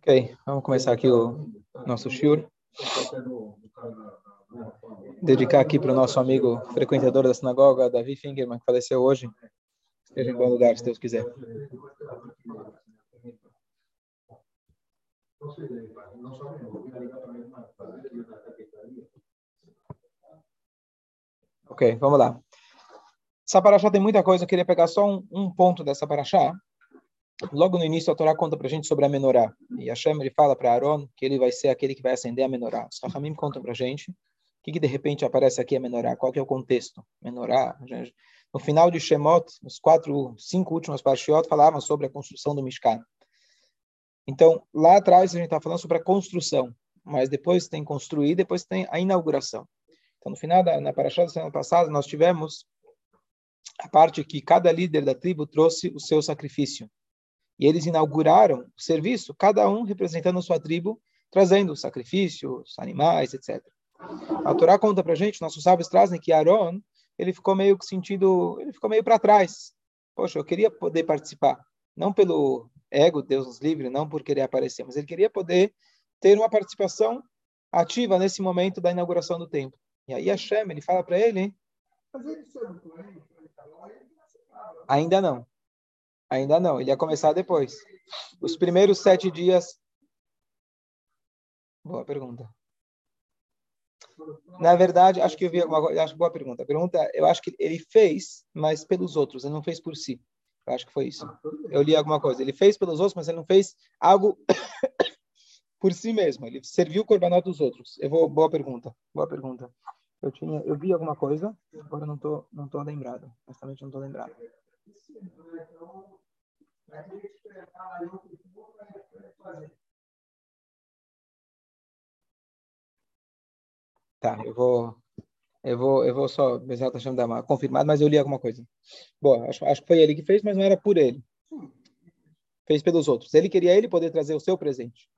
Ok, vamos começar aqui o nosso shiur. Dedicar aqui para o nosso amigo frequentador da sinagoga, Davi Fingerman, que faleceu hoje. Esteja em bom lugar, se Deus quiser. Ok, vamos lá. Essa paraxá tem muita coisa, eu queria pegar só um, um ponto dessa paraxá. Logo no início, a Torá conta para a gente sobre a menorá. E Hashem ele fala para Aaron que ele vai ser aquele que vai acender a menorá. Os Rahamim contam para a gente que, que de repente aparece aqui a menorá, qual que é o contexto. Menorá, no final de Shemot, os quatro, cinco últimos parshiot falavam sobre a construção do Mishkan. Então, lá atrás a gente está falando sobre a construção, mas depois tem construir, depois tem a inauguração. Então, no final da na paraxá da semana passada, nós tivemos a parte que cada líder da tribo trouxe o seu sacrifício. E eles inauguraram o serviço, cada um representando a sua tribo, trazendo sacrifícios, animais, etc. A Torá conta para gente, nossos sábios trazem que Aaron, ele ficou meio que sentido, ele ficou meio para trás. Poxa, eu queria poder participar, não pelo ego, Deus nos livre, não por querer aparecer, mas ele queria poder ter uma participação ativa nesse momento da inauguração do templo. E aí Hashem, ele fala para ele, ainda não. Ainda não, ele ia começar depois. Os primeiros sete dias. Boa pergunta. Na verdade, acho que eu vi alguma coisa. Acho boa pergunta. A pergunta, eu acho que ele fez, mas pelos outros, ele não fez por si. Eu acho que foi isso. Eu li alguma coisa. Ele fez pelos outros, mas ele não fez algo por si mesmo. Ele serviu o corbanal dos outros. Eu vou. Boa pergunta. Boa pergunta. Eu tinha, eu vi alguma coisa. Agora não tô, não tô lembrado. Honestamente, não tô lembrado. Tá, eu vou, eu vou, eu vou só, Bezerra está chamando confirmado, mas eu li alguma coisa. Bom, acho, acho que foi ele que fez, mas não era por ele. Fez pelos outros. Ele queria ele poder trazer o seu presente.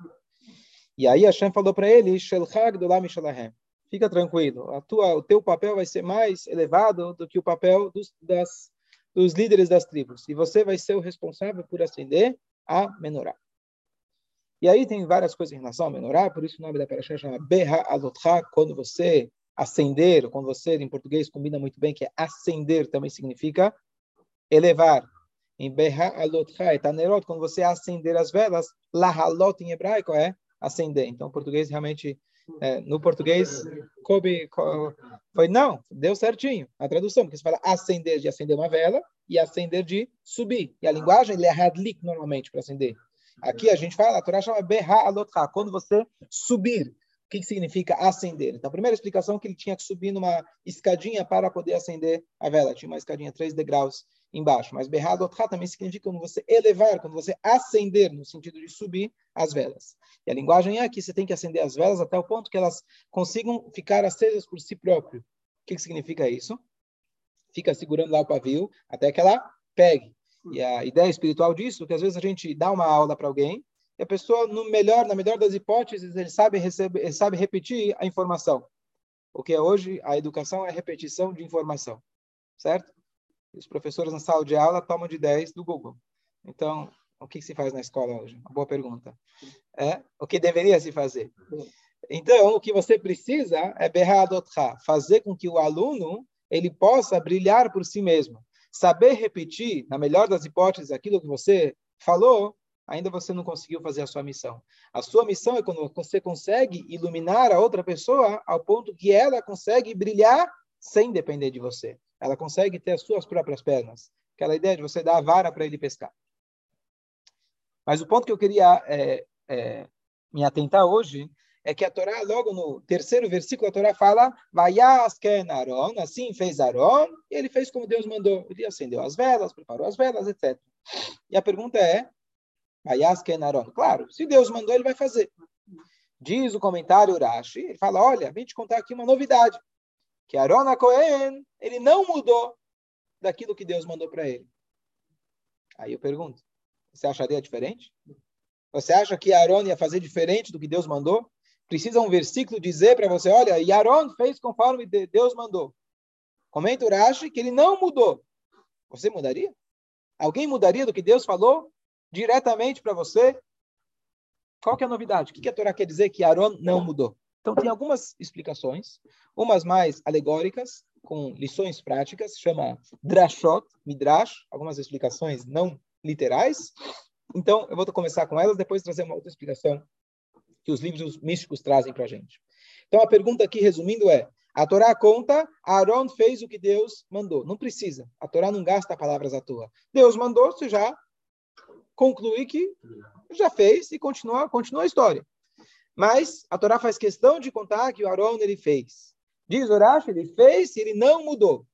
E aí Hashem falou para ele, Fica tranquilo, a tua, o teu papel vai ser mais elevado do que o papel dos, das, dos líderes das tribos. E você vai ser o responsável por acender a menorá. E aí tem várias coisas em relação a menorá, por isso o nome da paraxá chama Beha Alotcha, quando você acender, quando você, em português, combina muito bem que é acender, também significa elevar. Em Beha Alotcha, Etanerot, quando você acender as velas, Lahalot em hebraico é acender. Então, o português realmente é, no português, coube, foi não, deu certinho a tradução, porque você fala acender de acender uma vela e acender de subir. E a linguagem ele é hadlik normalmente para acender. Aqui a gente fala, a Torá chama berra alotcha, quando você subir. O que, que significa acender? Então, a primeira explicação é que ele tinha que subir numa escadinha para poder acender a vela. Tinha uma escadinha, três degraus embaixo. Mas berrado também significa quando você elevar, quando você acender, no sentido de subir as velas. E a linguagem é que você tem que acender as velas até o ponto que elas consigam ficar acesas por si próprio. O que, que significa isso? Fica segurando lá o pavio até que ela pegue. E a ideia espiritual disso é que às vezes a gente dá uma aula para alguém e a pessoa, no melhor, na melhor das hipóteses, ele sabe, receber, ele sabe repetir a informação. O que é hoje a educação é repetição de informação, certo? Os professores na sala de aula tomam de 10 do Google. Então, o que se faz na escola hoje? Uma boa pergunta. É o que deveria se fazer. Então, o que você precisa é berradotcha, fazer com que o aluno ele possa brilhar por si mesmo. Saber repetir, na melhor das hipóteses, aquilo que você falou, ainda você não conseguiu fazer a sua missão. A sua missão é quando você consegue iluminar a outra pessoa ao ponto que ela consegue brilhar sem depender de você ela consegue ter as suas próprias pernas. Aquela ideia de você dar a vara para ele pescar. Mas o ponto que eu queria é, é, me atentar hoje é que a Torá, logo no terceiro versículo, a Torá fala, Vayasken Aaron, assim fez Aaron, e ele fez como Deus mandou. Ele acendeu as velas, preparou as velas, etc. E a pergunta é, Vayasken Aaron. Claro, se Deus mandou, ele vai fazer. Diz o comentário Urashi, ele fala, olha, vim te contar aqui uma novidade que Arona Cohen, ele não mudou daquilo que Deus mandou para ele. Aí eu pergunto, você acharia diferente? Você acha que Aaron ia fazer diferente do que Deus mandou? Precisa um versículo dizer para você, olha, e Aaron fez conforme Deus mandou. Comenta Urashi que ele não mudou. Você mudaria? Alguém mudaria do que Deus falou diretamente para você? Qual que é a novidade? O que a Torá quer dizer que Aaron não mudou? Então, tem algumas explicações, umas mais alegóricas, com lições práticas, chama Drashot, Midrash, algumas explicações não literais. Então, eu vou começar com elas, depois trazer uma outra explicação que os livros místicos trazem para a gente. Então, a pergunta aqui, resumindo, é: a Torá conta, Aaron fez o que Deus mandou. Não precisa. A Torá não gasta palavras à toa. Deus mandou, você já conclui que já fez e continua, continua a história. Mas a Torá faz questão de contar que o Aaron ele fez. Diz Urash, ele fez e ele não mudou.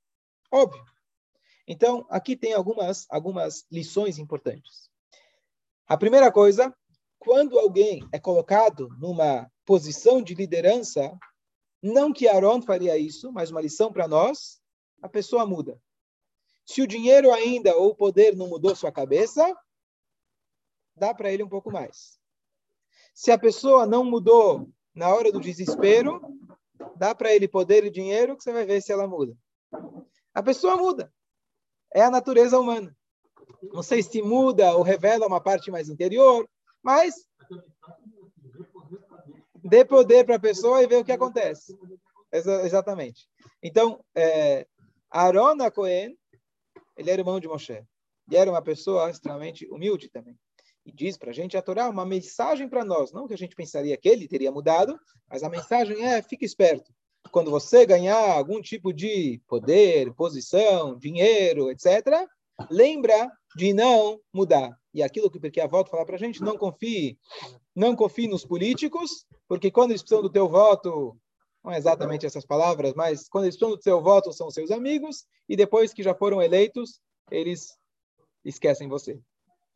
Óbvio. Então, aqui tem algumas, algumas lições importantes. A primeira coisa, quando alguém é colocado numa posição de liderança, não que Aaron faria isso, mas uma lição para nós, a pessoa muda. Se o dinheiro ainda ou o poder não mudou sua cabeça, dá para ele um pouco mais. Se a pessoa não mudou na hora do desespero, dá para ele poder e dinheiro que você vai ver se ela muda. A pessoa muda. É a natureza humana. Não sei se muda ou revela uma parte mais interior, mas dê poder para a pessoa e vê o que acontece. Exa exatamente. Então, é, Cohen, ele era irmão de Moshe. E era uma pessoa extremamente humilde também. E diz para a gente a Torá uma mensagem para nós. Não que a gente pensaria que ele teria mudado, mas a mensagem é: fique esperto. Quando você ganhar algum tipo de poder, posição, dinheiro, etc., lembra de não mudar. E aquilo que porque a volta falar para a gente, não confie, não confie nos políticos, porque quando eles precisam do teu voto, não é exatamente essas palavras, mas quando eles precisam do teu voto são seus amigos, e depois que já foram eleitos, eles esquecem você.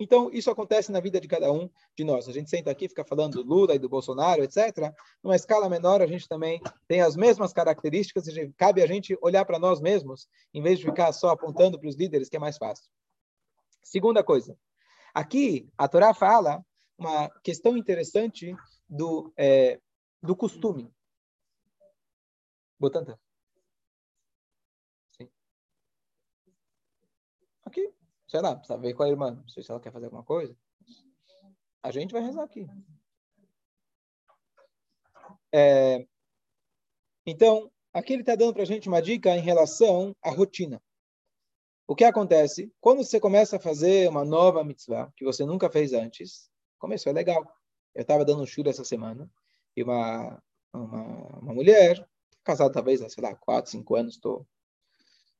Então, isso acontece na vida de cada um de nós. A gente senta aqui, fica falando do Lula e do Bolsonaro, etc. Numa escala menor, a gente também tem as mesmas características e cabe a gente olhar para nós mesmos, em vez de ficar só apontando para os líderes, que é mais fácil. Segunda coisa. Aqui, a Torá fala uma questão interessante do, é, do costume. Botanta. Sim. Aqui sei lá, precisa ver com a irmã, não sei se ela quer fazer alguma coisa. A gente vai rezar aqui. É, então, aqui ele está dando para a gente uma dica em relação à rotina. O que acontece? Quando você começa a fazer uma nova mitzvah, que você nunca fez antes, começou, é legal. Eu estava dando um churro essa semana, e uma, uma, uma mulher, casada talvez há, sei lá, quatro, cinco anos, estou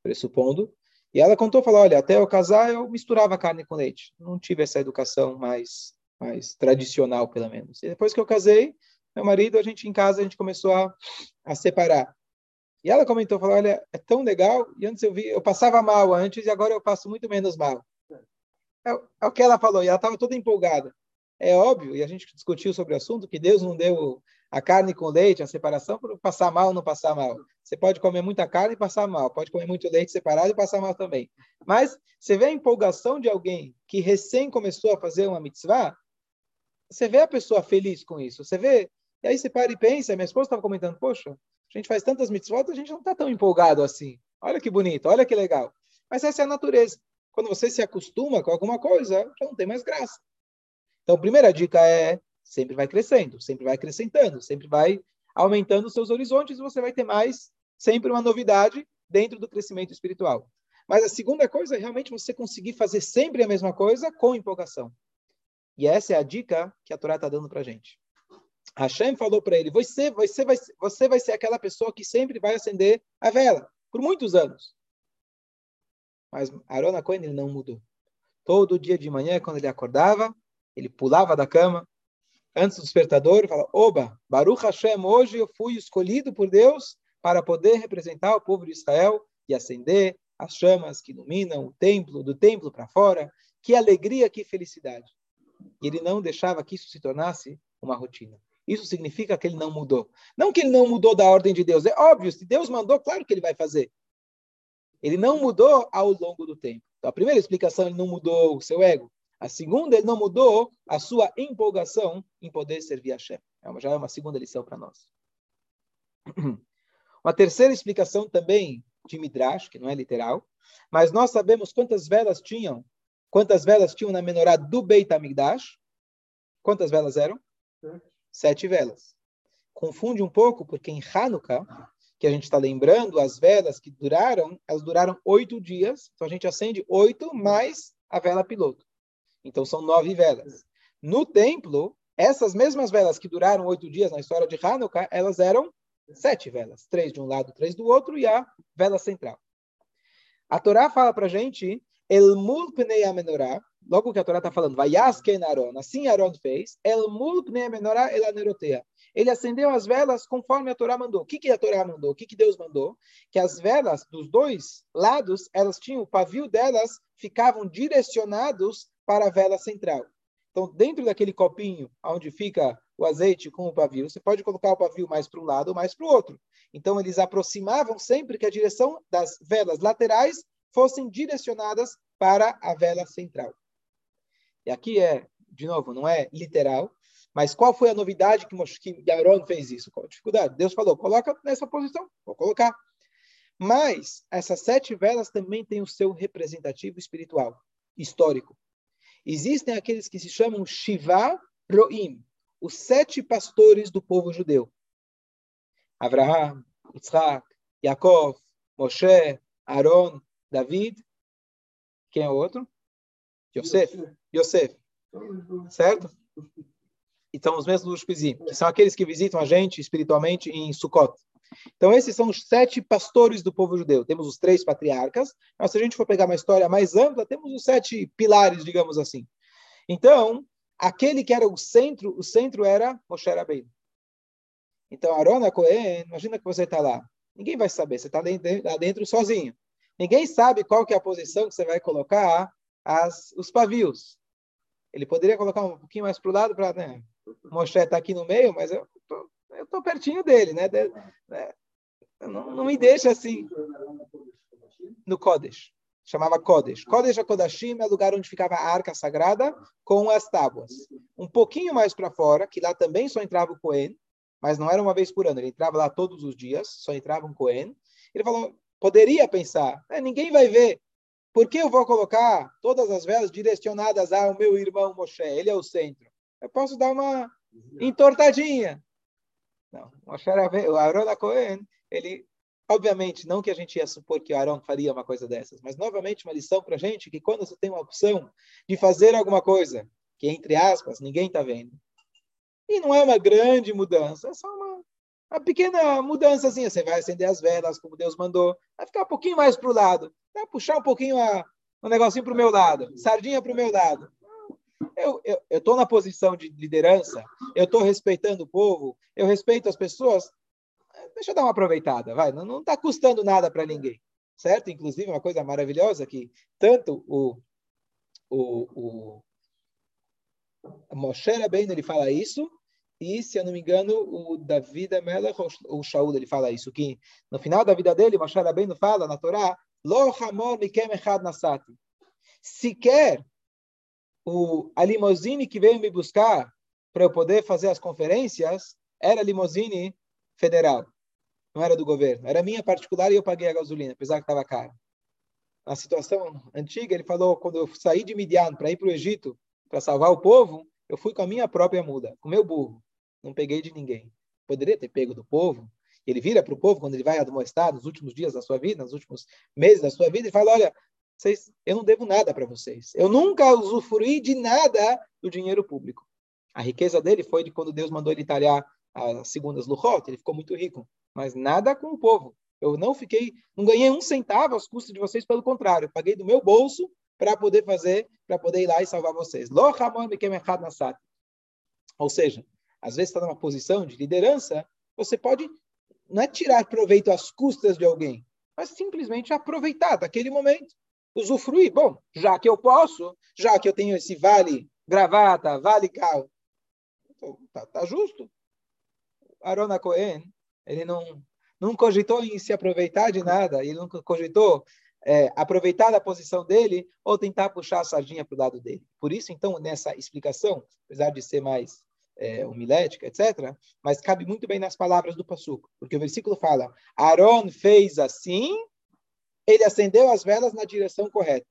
pressupondo, e ela contou, falou, olha, até eu casar eu misturava carne com leite. Não tive essa educação mais, mais tradicional, pelo menos. E depois que eu casei, meu marido, a gente em casa, a gente começou a, a separar. E ela comentou, falou, olha, é tão legal, e antes eu vi, eu passava mal antes e agora eu passo muito menos mal. É, é o que ela falou, e ela estava toda empolgada. É óbvio, e a gente discutiu sobre o assunto, que Deus não deu a carne com leite, a separação, para passar mal ou não passar mal. Você pode comer muita carne e passar mal, pode comer muito leite separado e passar mal também. Mas você vê a empolgação de alguém que recém começou a fazer uma mitzvah, você vê a pessoa feliz com isso, você vê, e aí você para e pensa, minha esposa estava comentando, poxa, a gente faz tantas mitzvot, a gente não está tão empolgado assim. Olha que bonito, olha que legal. Mas essa é a natureza. Quando você se acostuma com alguma coisa, já não tem mais graça. Então, a primeira dica é sempre vai crescendo, sempre vai acrescentando, sempre vai aumentando os seus horizontes e você vai ter mais, sempre uma novidade dentro do crescimento espiritual. Mas a segunda coisa é realmente você conseguir fazer sempre a mesma coisa com empolgação. E essa é a dica que a Torá está dando para a gente. Hashem falou para ele: você, você, vai, você vai ser aquela pessoa que sempre vai acender a vela, por muitos anos. Mas Arona Cohen ele não mudou. Todo dia de manhã, quando ele acordava, ele pulava da cama, antes do despertador, fala: Oba, Baruch Hashem, hoje eu fui escolhido por Deus para poder representar o povo de Israel e acender as chamas que iluminam o templo, do templo para fora. Que alegria, que felicidade. E ele não deixava que isso se tornasse uma rotina. Isso significa que ele não mudou. Não que ele não mudou da ordem de Deus. É óbvio, se Deus mandou, claro que ele vai fazer. Ele não mudou ao longo do tempo. Então, a primeira explicação, ele não mudou o seu ego. A segunda, ele não mudou a sua empolgação em poder servir a Shem. É já é uma segunda lição para nós. Uma terceira explicação também de Midrash, que não é literal, mas nós sabemos quantas velas tinham, quantas velas tinham na menorá do Beit HaMikdash. Quantas velas eram? Sete velas. Confunde um pouco, porque em Hanukkah, que a gente está lembrando, as velas que duraram, elas duraram oito dias. Então a gente acende oito mais a vela piloto. Então são nove velas. No templo, essas mesmas velas que duraram oito dias na história de Hanukkah, elas eram sete velas. Três de um lado, três do outro, e a vela central. A Torá fala para gente, El pnei amenorá, logo que a Torá está falando, Vayasken Aron, assim Aron fez, El pnei amenorá el. Ele acendeu as velas conforme a Torá mandou. O que, que a Torá mandou? O que, que Deus mandou? Que as velas dos dois lados, elas tinham, o pavio delas ficavam direcionados para a vela central. Então, dentro daquele copinho onde fica o azeite com o pavio, você pode colocar o pavio mais para um lado ou mais para o outro. Então, eles aproximavam sempre que a direção das velas laterais fossem direcionadas para a vela central. E aqui é, de novo, não é literal, mas qual foi a novidade que, que Aaron fez isso? Qual a dificuldade? Deus falou, coloca nessa posição, vou colocar. Mas essas sete velas também têm o seu representativo espiritual, histórico. Existem aqueles que se chamam Shiva Roim, os sete pastores do povo judeu. Abraham, Isaac, Yaakov, Moshe, Aaron, David. Quem é o outro? Yosef. Yosef. Certo? Então, os mesmos Lushpizim, que são aqueles que visitam a gente espiritualmente em Sukkot. Então, esses são os sete pastores do povo judeu. Temos os três patriarcas, mas se a gente for pegar uma história mais ampla, temos os sete pilares, digamos assim. Então, aquele que era o centro, o centro era Moshe Rabbeinu. Então, Arona Cohen, imagina que você está lá. Ninguém vai saber, você está lá dentro sozinho. Ninguém sabe qual que é a posição que você vai colocar as, os pavios. Ele poderia colocar um pouquinho mais para o lado, para né, Moshe está aqui no meio, mas eu tô, tô pertinho dele, né? Né? Não, não, me deixa assim. No Kodesh. Chamava Kodesh. Kodesh Kodashim é o lugar onde ficava a arca sagrada com as tábuas. Um pouquinho mais para fora, que lá também só entrava o Cohen, mas não era uma vez por ano. Ele entrava lá todos os dias, só entrava um Cohen. Ele falou, poderia pensar, é, ninguém vai ver. Por que eu vou colocar todas as velas direcionadas ao meu irmão Moshe? Ele é o centro. Eu posso dar uma entortadinha. Não, o Aaron da Cohen, ele, obviamente, não que a gente ia supor que o Aaron faria uma coisa dessas, mas novamente uma lição para a gente que quando você tem uma opção de fazer alguma coisa, que entre aspas, ninguém está vendo, e não é uma grande mudança, é só uma, uma pequena mudança assim, você vai acender as velas como Deus mandou, vai ficar um pouquinho mais para o lado, vai puxar um pouquinho a, um negocinho para o meu lado, sardinha para o meu lado. Eu estou na posição de liderança, eu estou respeitando o povo, eu respeito as pessoas, deixa eu dar uma aproveitada, vai, não está custando nada para ninguém, certo? Inclusive, uma coisa maravilhosa que tanto o, o, o Moshe Rabbeinu, ele fala isso, e, se eu não me engano, o David Melech, ou Shaul, ele fala isso, que no final da vida dele, Moshe Rabbeinu fala na Torá, Lo hamor mikem echad nasati. Sequer o, a limusine que veio me buscar para eu poder fazer as conferências era limusine federal, não era do governo, era minha particular e eu paguei a gasolina, apesar que estava caro. Na situação antiga, ele falou, quando eu saí de Midian para ir para o Egito, para salvar o povo, eu fui com a minha própria muda, com o meu burro, não peguei de ninguém. Poderia ter pego do povo, ele vira para o povo quando ele vai admoestar nos últimos dias da sua vida, nos últimos meses da sua vida, e fala: Olha, vocês, eu não devo nada para vocês. Eu nunca usufruí de nada do dinheiro público. A riqueza dele foi de quando Deus mandou ele talhar as segundas luchot, ele ficou muito rico. Mas nada com o povo. Eu não fiquei, não ganhei um centavo às custas de vocês, pelo contrário, eu paguei do meu bolso para poder fazer, para poder ir lá e salvar vocês. Ou seja, às vezes está numa posição de liderança, você pode não é tirar proveito às custas de alguém, mas simplesmente aproveitar daquele momento usufruir. Bom, já que eu posso, já que eu tenho esse vale gravata, vale carro, então, tá, tá justo. Arona Cohen, ele não, não cogitou em se aproveitar de nada, ele não cogitou é, aproveitar da posição dele ou tentar puxar a sardinha para o lado dele. Por isso, então, nessa explicação, apesar de ser mais é, homilética, etc., mas cabe muito bem nas palavras do Passuco, porque o versículo fala: Aaron fez assim ele acendeu as velas na direção correta.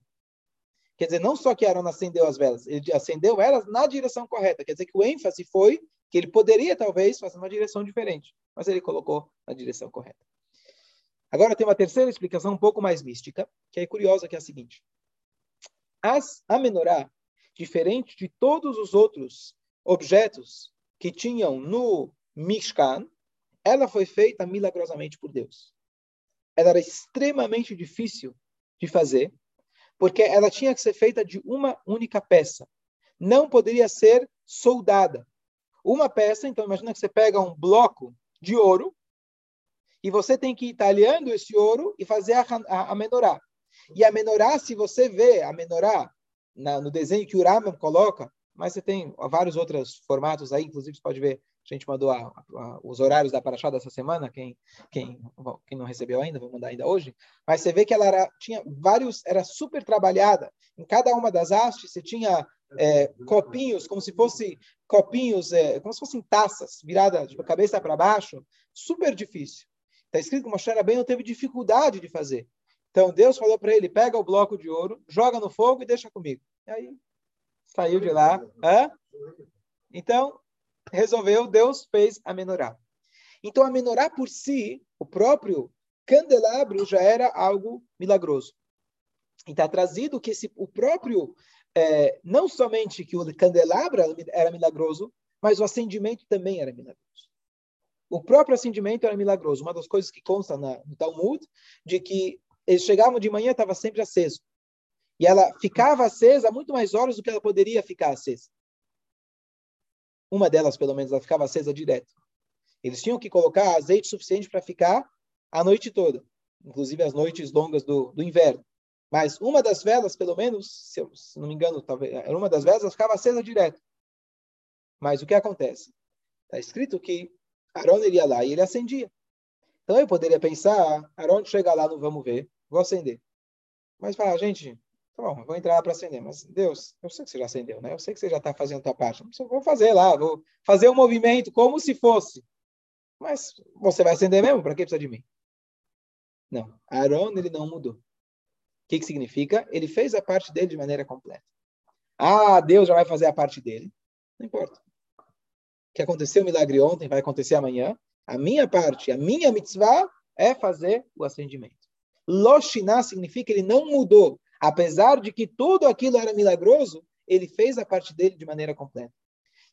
Quer dizer, não só que Aaron acendeu as velas, ele acendeu elas na direção correta. Quer dizer que o ênfase foi que ele poderia, talvez, fazer uma direção diferente, mas ele colocou na direção correta. Agora tem uma terceira explicação um pouco mais mística, que é curiosa, que é a seguinte. As, a menorá, diferente de todos os outros objetos que tinham no Mishkan, ela foi feita milagrosamente por Deus. Ela era extremamente difícil de fazer, porque ela tinha que ser feita de uma única peça. Não poderia ser soldada. Uma peça, então imagina que você pega um bloco de ouro e você tem que ir talhando esse ouro e fazer a, a, a menorá. E a menorá, se você vê a menorá na, no desenho que o Rambam coloca, mas você tem vários outros formatos aí, inclusive você pode ver a gente mandou a, a, os horários da Paraxá dessa semana, quem, quem, quem não recebeu ainda, vou mandar ainda hoje. Mas você vê que ela era, tinha vários, era super trabalhada. Em cada uma das hastes você tinha é, copinhos, como se fosse copinhos, é, como se fossem taças, viradas de cabeça para baixo. Super difícil. Está escrito que Moshe não teve dificuldade de fazer. Então Deus falou para ele: pega o bloco de ouro, joga no fogo e deixa comigo. E aí saiu de lá. Hã? Então, resolveu, Deus fez a menorá. Então, a menorá por si, o próprio candelabro já era algo milagroso. E está trazido que esse, o próprio, é, não somente que o candelabro era milagroso, mas o acendimento também era milagroso. O próprio acendimento era milagroso. Uma das coisas que consta na, no Talmud, de que eles chegavam de manhã, estava sempre aceso. E ela ficava acesa muito mais horas do que ela poderia ficar acesa. Uma delas, pelo menos, ela ficava acesa direto. Eles tinham que colocar azeite suficiente para ficar a noite toda, inclusive as noites longas do, do inverno. Mas uma das velas, pelo menos, se, eu, se não me engano, talvez era uma das velas, ela ficava acesa direto. Mas o que acontece? Está escrito que Aaron iria lá e ele acendia. Então eu poderia pensar, Aaron chega lá, não vamos ver, vou acender. Mas fala, gente, Tá bom, vou entrar lá para acender. Mas, Deus, eu sei que você já acendeu, né? Eu sei que você já está fazendo a tua parte. Eu vou fazer lá, vou fazer o um movimento como se fosse. Mas você vai acender mesmo? Para que precisa de mim? Não. Aaron, ele não mudou. O que, que significa? Ele fez a parte dele de maneira completa. Ah, Deus já vai fazer a parte dele. Não importa. O que aconteceu o milagre ontem vai acontecer amanhã. A minha parte, a minha mitzvah é fazer o acendimento. Loshiná significa ele não mudou. Apesar de que tudo aquilo era milagroso, ele fez a parte dele de maneira completa.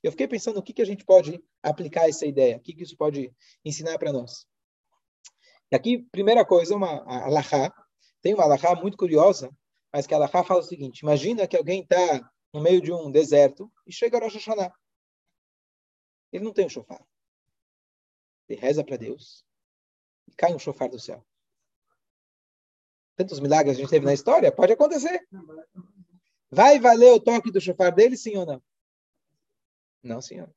Eu fiquei pensando o que, que a gente pode aplicar essa ideia, o que, que isso pode ensinar para nós. E aqui, primeira coisa, uma alahá. Tem uma alahá muito curiosa, mas que a alahá fala o seguinte: imagina que alguém está no meio de um deserto e chega a Rosh Hashanah. Ele não tem um chofar. Ele reza para Deus e cai um chofar do céu tantos milagres a gente teve na história, pode acontecer. Vai valer o toque do chofar dele, sim ou não? Não, senhor.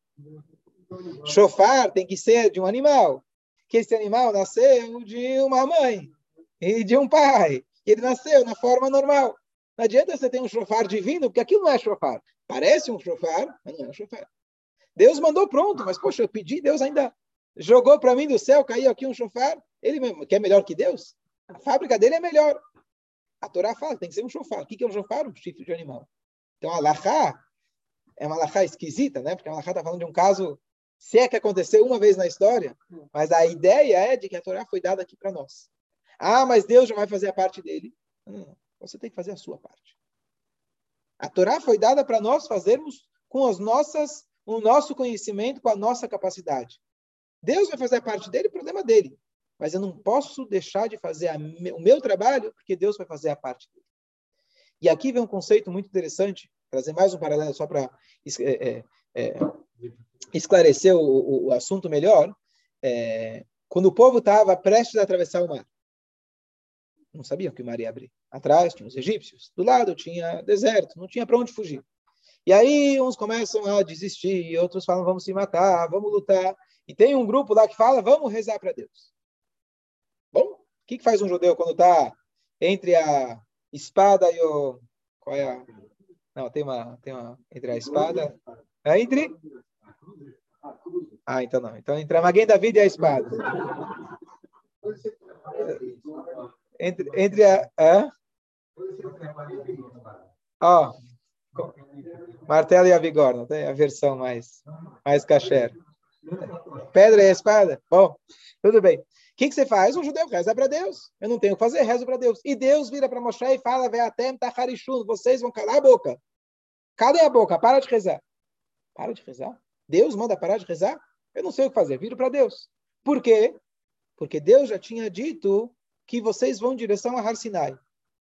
Chofar tem que ser de um animal. Que esse animal nasceu de uma mãe e de um pai. Ele nasceu na forma normal. Não adianta você ter um chofar divino, porque aquilo não é chofar. Parece um chofar, mas não é um chofar. Deus mandou pronto, mas poxa, eu pedi, Deus ainda jogou para mim do céu, caiu aqui um chofar. Ele que é melhor que Deus? A fábrica dele é melhor. A Torá fala, tem que ser um chofar. O que é um chofar? Um chifre de animal. Então, a Lachá é uma Lachá esquisita, né? Porque a Lachá está falando de um caso, se é que aconteceu uma vez na história, mas a ideia é de que a Torá foi dada aqui para nós. Ah, mas Deus já vai fazer a parte dele. Não, você tem que fazer a sua parte. A Torá foi dada para nós fazermos com as nossas, o nosso conhecimento, com a nossa capacidade. Deus vai fazer a parte dele, problema dele mas eu não posso deixar de fazer a, o meu trabalho, porque Deus vai fazer a parte dele. E aqui vem um conceito muito interessante, trazer mais um paralelo só para é, é, é, esclarecer o, o, assunto melhor. É, quando o povo estava prestes a atravessar o mar, não sabiam que o mar ia abrir. Atrás tinha os egípcios, do lado tinha deserto, não tinha para onde fugir. E aí uns começam a desistir, outros falam vamos se matar, vamos lutar. E tem um grupo lá que fala vamos rezar para Deus que, que faz um judeu quando está entre a espada e o. Qual é a. Não, tem uma. Tem uma entre a espada. É entre. Ah, então não. Então entre a Maguém da Vida e a espada. Entre, entre a. Ó, martelo e a vigorna, tem a versão mais, mais caché. Pedra e espada? Bom, tudo bem. O que, que você faz? Um judeu reza para Deus. Eu não tenho o que fazer, rezo para Deus. E Deus vira para mostrar e fala, vocês vão calar a boca. Calem a boca, para de rezar. Para de rezar? Deus manda parar de rezar? Eu não sei o que fazer, viro para Deus. Por quê? Porque Deus já tinha dito que vocês vão em direção a Har Sinai.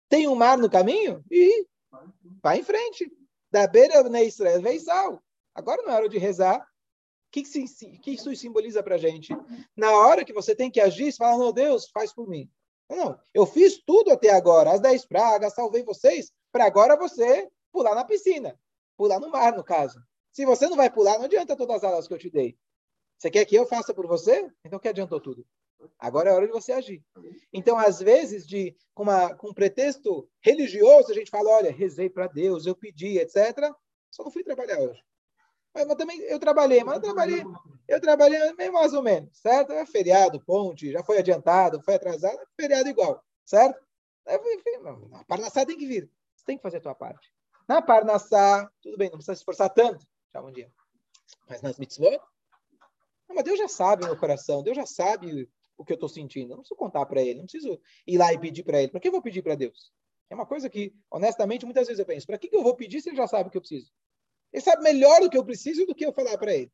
Tem um mar no caminho? E vai em frente. Da beira de Israel, Veisal. Agora não é hora de rezar. O que, que, isso simboliza para a gente? Na hora que você tem que agir, você fala, não, Deus, faz por mim. Não, eu fiz tudo até agora, as dez pragas, salvei vocês, para agora você pular na piscina, pular no mar, no caso. Se você não vai pular, não adianta todas as aulas que eu te dei. Você quer que eu faça por você? Então que adiantou tudo? Agora é hora de você agir. Então, às vezes, de, com, uma, com um pretexto religioso, a gente fala, olha, rezei para Deus, eu pedi, etc. Só não fui trabalhar hoje. Mas, mas, também eu trabalhei, mas eu trabalhei, eu trabalhei meio mais ou menos, certo? É feriado, ponte, já foi adiantado, foi atrasado, feriado igual, certo? Enfim, a Parnassá tem que vir. Você tem que fazer a tua parte. Na Parnassá, tudo bem, não precisa se esforçar tanto. Já um dia. Mas nas mitzvot, não, mas Deus já sabe o meu coração, Deus já sabe o que eu estou sentindo. Eu não preciso contar para ele, não preciso ir lá e pedir para ele. Para que eu vou pedir para Deus? É uma coisa que, honestamente, muitas vezes eu penso: para que, que eu vou pedir se ele já sabe o que eu preciso? Ele sabe melhor do que eu preciso do que eu falar para ele.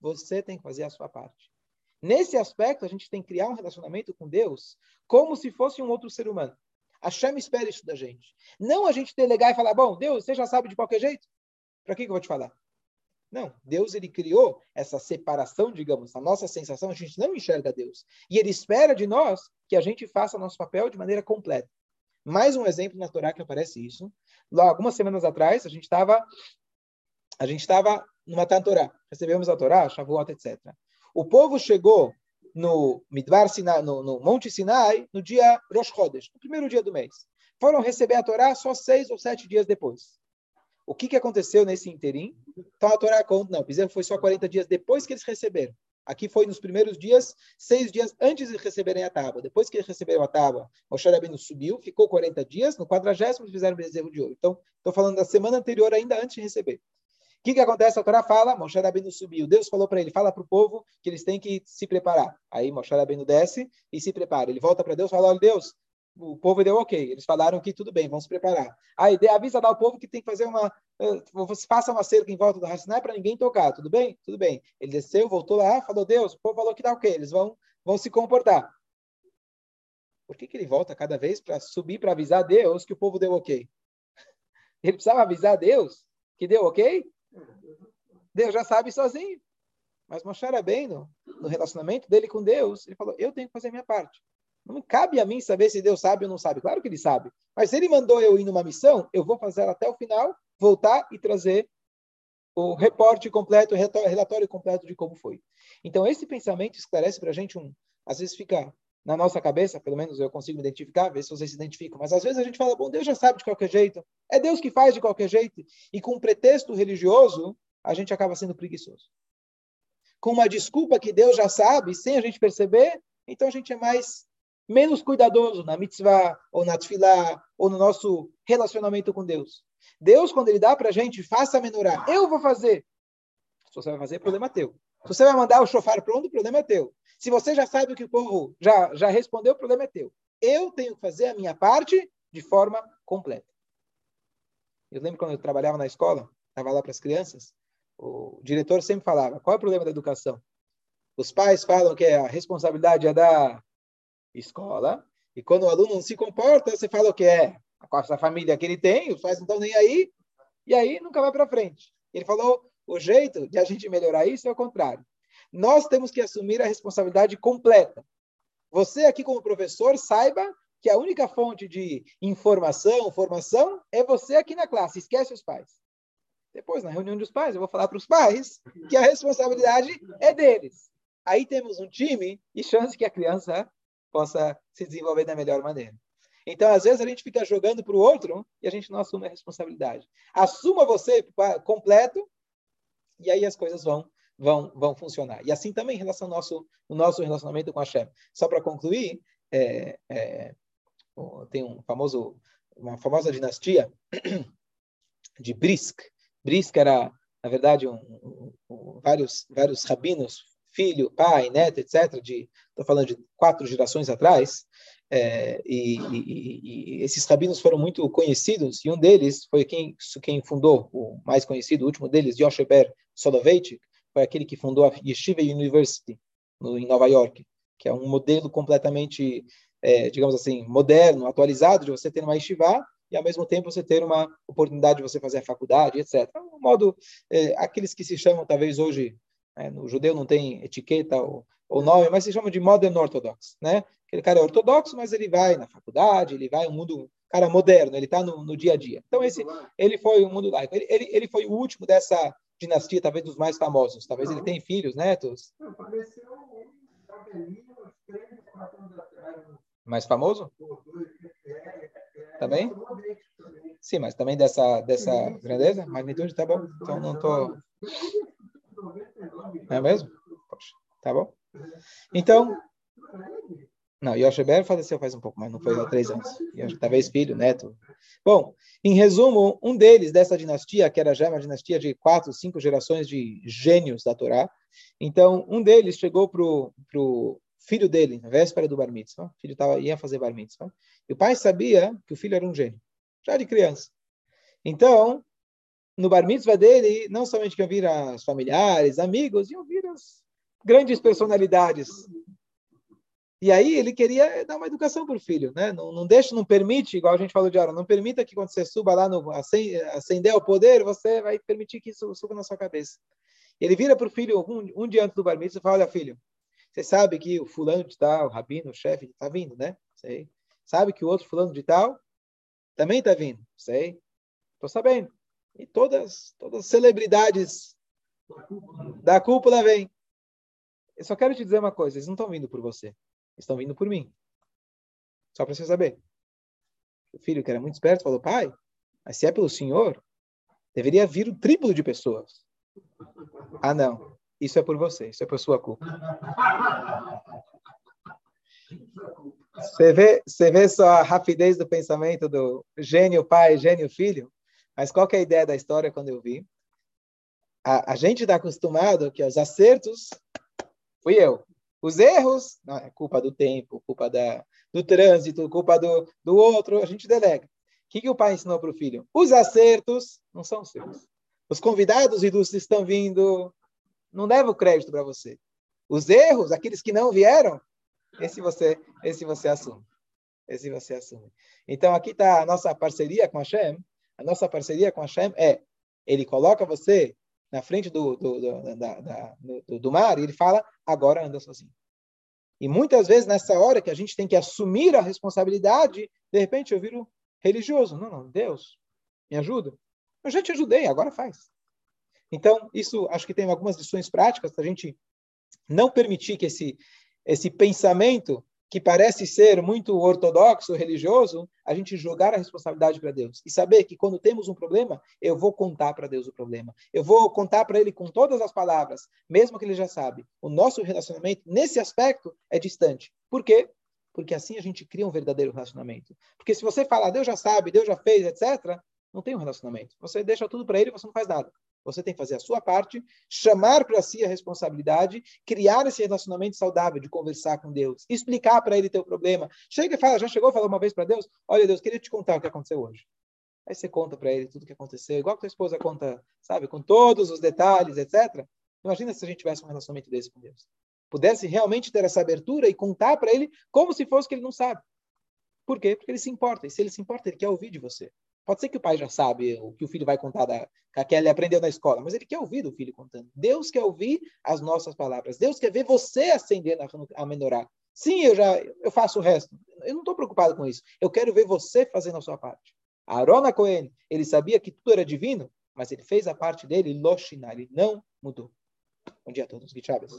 Você tem que fazer a sua parte. Nesse aspecto, a gente tem que criar um relacionamento com Deus como se fosse um outro ser humano. A Shem espera isso da gente. Não a gente delegar e falar: bom, Deus, você já sabe de qualquer jeito? Para que, que eu vou te falar? Não, Deus ele criou essa separação, digamos, a nossa sensação, a gente não enxerga Deus. E ele espera de nós que a gente faça nosso papel de maneira completa. Mais um exemplo na Torá que aparece isso. Lá, algumas semanas atrás, a gente estava a gente estava no Matan Torá, recebemos a Torá, Shavuot, etc. O povo chegou no Midbar Sinai, no, no, Monte Sinai, no dia Rosh Chodesh, no primeiro dia do mês. Foram receber a Torá só seis ou sete dias depois. O que, que aconteceu nesse interim? Então a Torá conta, não, Bezerro foi só 40 dias depois que eles receberam. Aqui foi nos primeiros dias, seis dias antes de receberem a tábua. Depois que eles receberam a tábua, Moshe Rabbeinu subiu, ficou 40 dias, no quadragésimo fizeram bezerro de ouro. Então, estou falando da semana anterior, ainda antes de receber. O que, que acontece? A Torá fala, Moshe Rabbeinu subiu. Deus falou para ele, fala para o povo que eles têm que se preparar. Aí Moshe Rabbeinu desce e se prepara. Ele volta para Deus e fala, olha Deus, o povo deu ok. Eles falaram que tudo bem, vamos se preparar. Aí avisa lá o povo que tem que fazer uma. Você faça uma cerca em volta do Hassinai para ninguém tocar, tudo bem? Tudo bem. Ele desceu, voltou lá, falou: Deus, o povo falou que dá ok, eles vão, vão se comportar. Por que, que ele volta cada vez para subir para avisar Deus que o povo deu ok? Ele precisava avisar Deus que deu ok? Deus já sabe sozinho. Mas Moshe era bem no, no relacionamento dele com Deus. Ele falou: Eu tenho que fazer a minha parte. Não cabe a mim saber se Deus sabe ou não sabe. Claro que ele sabe. Mas se ele mandou eu ir numa missão, eu vou fazer até o final, voltar e trazer o reporte completo, o relatório completo de como foi. Então, esse pensamento esclarece para a gente um. Às vezes fica na nossa cabeça, pelo menos eu consigo identificar, ver se vocês se identificam, mas às vezes a gente fala, bom, Deus já sabe de qualquer jeito, é Deus que faz de qualquer jeito, e com um pretexto religioso, a gente acaba sendo preguiçoso. Com uma desculpa que Deus já sabe, sem a gente perceber, então a gente é mais menos cuidadoso na mitzvah, ou na tefilá, ou no nosso relacionamento com Deus. Deus, quando Ele dá para a gente, faça menorá. Eu vou fazer. Se você vai fazer, problema é teu. Se você vai mandar o chofar pronto, problema é teu. Se você já sabe o que o povo já, já respondeu, o problema é teu. Eu tenho que fazer a minha parte de forma completa. Eu lembro quando eu trabalhava na escola, estava lá para as crianças, o diretor sempre falava, qual é o problema da educação? Os pais falam que a responsabilidade é da escola. E quando o aluno não se comporta, você fala o que é com essa família que ele tem, os pais não estão nem aí, e aí nunca vai para frente. Ele falou, o jeito de a gente melhorar isso é o contrário. Nós temos que assumir a responsabilidade completa. Você aqui como professor, saiba que a única fonte de informação, formação, é você aqui na classe. Esquece os pais. Depois, na reunião dos pais, eu vou falar para os pais que a responsabilidade é deles. Aí temos um time e chance que a criança possa se desenvolver da melhor maneira. Então, às vezes, a gente fica jogando para o outro e a gente não assume a responsabilidade. Assuma você completo e aí as coisas vão vão vão funcionar. E assim também em relação ao nosso, o nosso relacionamento com a Hashem. Só para concluir, é, é, tem um famoso, uma famosa dinastia de Brisk. Brisk era, na verdade, um, um, um, vários, vários rabinos, filho, pai, neto, etc. Estou falando de quatro gerações atrás. É, e, e, e, esses rabinos foram muito conhecidos, e um deles foi quem, quem fundou, o mais conhecido, o último deles, Yosheber Soloveitchik, foi aquele que fundou a Yeshiva University, no, em Nova York, que é um modelo completamente, é, digamos assim, moderno, atualizado, de você ter uma yeshiva e, ao mesmo tempo, você ter uma oportunidade de você fazer a faculdade, etc. Um modo, é, aqueles que se chamam, talvez hoje, é, no judeu não tem etiqueta ou, ou nome, mas se chamam de modern orthodox, né? Aquele cara é ortodoxo, mas ele vai na faculdade, ele vai um mundo cara moderno, ele está no, no, dia a dia. Então esse, ele foi um mundo laico. Ele, ele, ele foi o último dessa dinastia, talvez dos mais famosos. Talvez ele tenha filhos, netos. Mais famoso? Também? Sim, mas também dessa, dessa grandeza? Magnitude, tá bom. Então não tô. É mesmo? Poxa, tá bom. Então, não, Yosheber faleceu faz um pouco, mas não foi há três anos. Talvez filho, neto. Bom, em resumo, um deles dessa dinastia, que era já uma dinastia de quatro, cinco gerações de gênios da Torá, então um deles chegou para o filho dele, na véspera do bar mitzvah, o filho tava, ia fazer bar mitzvah, e o pai sabia que o filho era um gênio, já de criança. Então, no bar mitzvah dele, não somente que vir as familiares, amigos, iam vir as grandes personalidades e aí ele queria dar uma educação para o filho, né? Não, não deixa, não permite, igual a gente falou de hora, não permita que quando você suba lá no acender o poder, você vai permitir que isso suba na sua cabeça. Ele vira para o filho um, um, dia antes do bar mitzvah e fala: Olha, filho, você sabe que o fulano de tal, o rabino, o chefe, está vindo, né? Sei. Sabe que o outro fulano de tal também está vindo, sei. Estou sabendo. E todas, todas as celebridades da cúpula vêm. Eu só quero te dizer uma coisa: eles não estão vindo por você estão vindo por mim. Só para você saber. O filho, que era muito esperto, falou: pai, mas se é pelo senhor, deveria vir o triplo de pessoas. Ah, não. Isso é por você, isso é por sua culpa. Você vê, você vê só a rapidez do pensamento do gênio pai, gênio filho? Mas qual é a ideia da história quando eu vi? A, a gente está acostumado que os acertos fui eu. Os erros, não, é culpa do tempo, culpa da, do trânsito, culpa do, do outro, a gente delega. O que, que o pai ensinou para o filho? Os acertos não são seus. Os convidados ilustres estão vindo, não leva o crédito para você. Os erros, aqueles que não vieram, esse você, esse você assume. Esse você assume. Então aqui está a nossa parceria com a Hashem. A nossa parceria com a Hashem é, ele coloca você na frente do, do, do, da, da, do, do mar e ele fala, agora anda sozinho. E muitas vezes, nessa hora que a gente tem que assumir a responsabilidade, de repente eu viro religioso. Não, não, Deus, me ajuda. Eu já te ajudei, agora faz. Então, isso acho que tem algumas lições práticas para a gente não permitir que esse, esse pensamento que parece ser muito ortodoxo, religioso, a gente jogar a responsabilidade para Deus e saber que quando temos um problema, eu vou contar para Deus o problema. Eu vou contar para Ele com todas as palavras, mesmo que Ele já sabe. O nosso relacionamento nesse aspecto é distante. Por quê? Porque assim a gente cria um verdadeiro relacionamento. Porque se você falar, Deus já sabe, Deus já fez, etc., não tem um relacionamento. Você deixa tudo para Ele e você não faz nada. Você tem que fazer a sua parte, chamar para si a responsabilidade, criar esse relacionamento saudável de conversar com Deus, explicar para ele teu problema. Chega e fala, já chegou a falar uma vez para Deus? Olha, Deus, queria te contar o que aconteceu hoje. Aí você conta para ele tudo o que aconteceu, igual que tua esposa conta, sabe, com todos os detalhes, etc. Imagina se a gente tivesse um relacionamento desse com Deus. Pudesse realmente ter essa abertura e contar para ele como se fosse que ele não sabe. Por quê? Porque ele se importa. E se ele se importa, ele quer ouvir de você. Pode ser que o pai já sabe o que o filho vai contar da que ele aprendeu na escola, mas ele quer ouvir do filho contando. Deus quer ouvir as nossas palavras. Deus quer ver você acender a menorá. Sim, eu já eu faço o resto. Eu não estou preocupado com isso. Eu quero ver você fazendo a sua parte. Arona Cohen, ele sabia que tudo era divino, mas ele fez a parte dele, Loshina, ele não mudou. Bom dia a todos. Gitchabes.